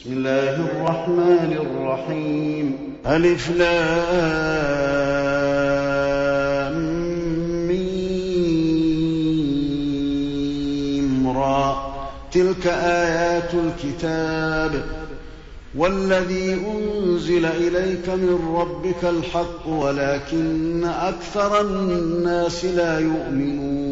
بسم الله الرحمن الرحيم. ألف لام را. تلك آيات الكتاب. والذي أنزل إليك من ربك الحق ولكن أكثر الناس لا يؤمنون.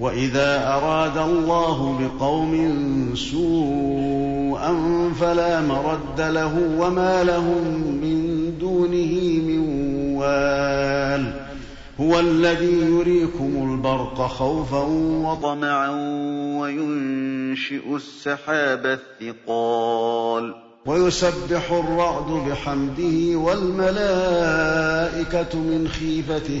وإذا أراد الله بقوم سوءا فلا مرد له وما لهم من دونه من وال. هو الذي يريكم البرق خوفا وطمعا وينشئ السحاب الثقال. ويسبح الرعد بحمده والملائكة من خيفته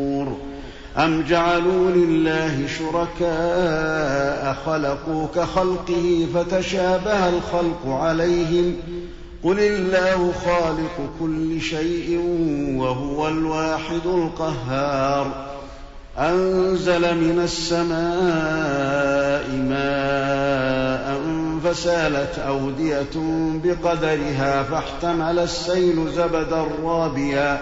أم جعلوا لله شركاء خلقوا كخلقه فتشابه الخلق عليهم قل الله خالق كل شيء وهو الواحد القهار أنزل من السماء ماء فسالت أودية بقدرها فاحتمل السيل زبدا رابيا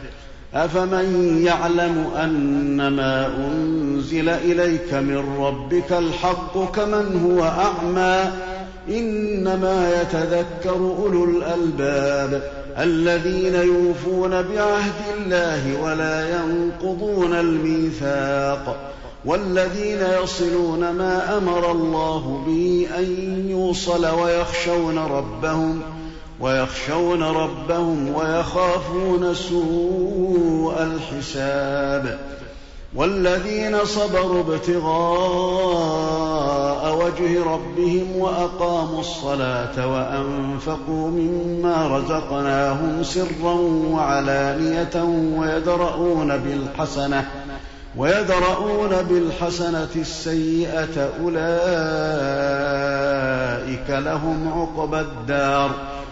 أفمن يعلم أنما أنزل إليك من ربك الحق كمن هو أعمى إنما يتذكر أولو الألباب الذين يوفون بعهد الله ولا ينقضون الميثاق والذين يصلون ما أمر الله به أن يوصل ويخشون ربهم ويخشون ربهم ويخافون سوء الحساب والذين صبروا ابتغاء وجه ربهم وأقاموا الصلاة وأنفقوا مما رزقناهم سرا وعلانية ويدرؤون بالحسنة ويدرؤون بالحسنة السيئة أولئك لهم عقبى الدار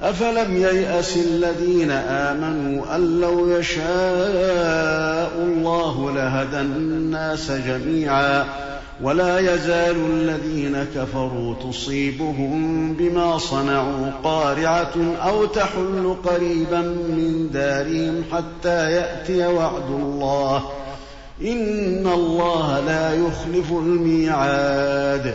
أفلم ييأس الذين آمنوا أن لو يشاء الله لهدى الناس جميعا ولا يزال الذين كفروا تصيبهم بما صنعوا قارعة أو تحل قريبا من دارهم حتى يأتي وعد الله إن الله لا يخلف الميعاد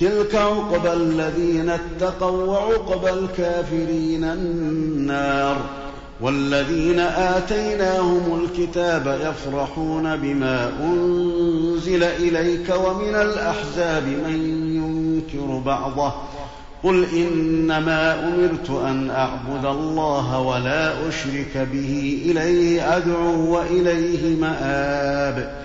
تلك عقبى الذين اتقوا وعقبى الكافرين النار والذين آتيناهم الكتاب يفرحون بما أنزل إليك ومن الأحزاب من ينكر بعضه قل إنما أمرت أن أعبد الله ولا أشرك به إليه أدعو وإليه مآب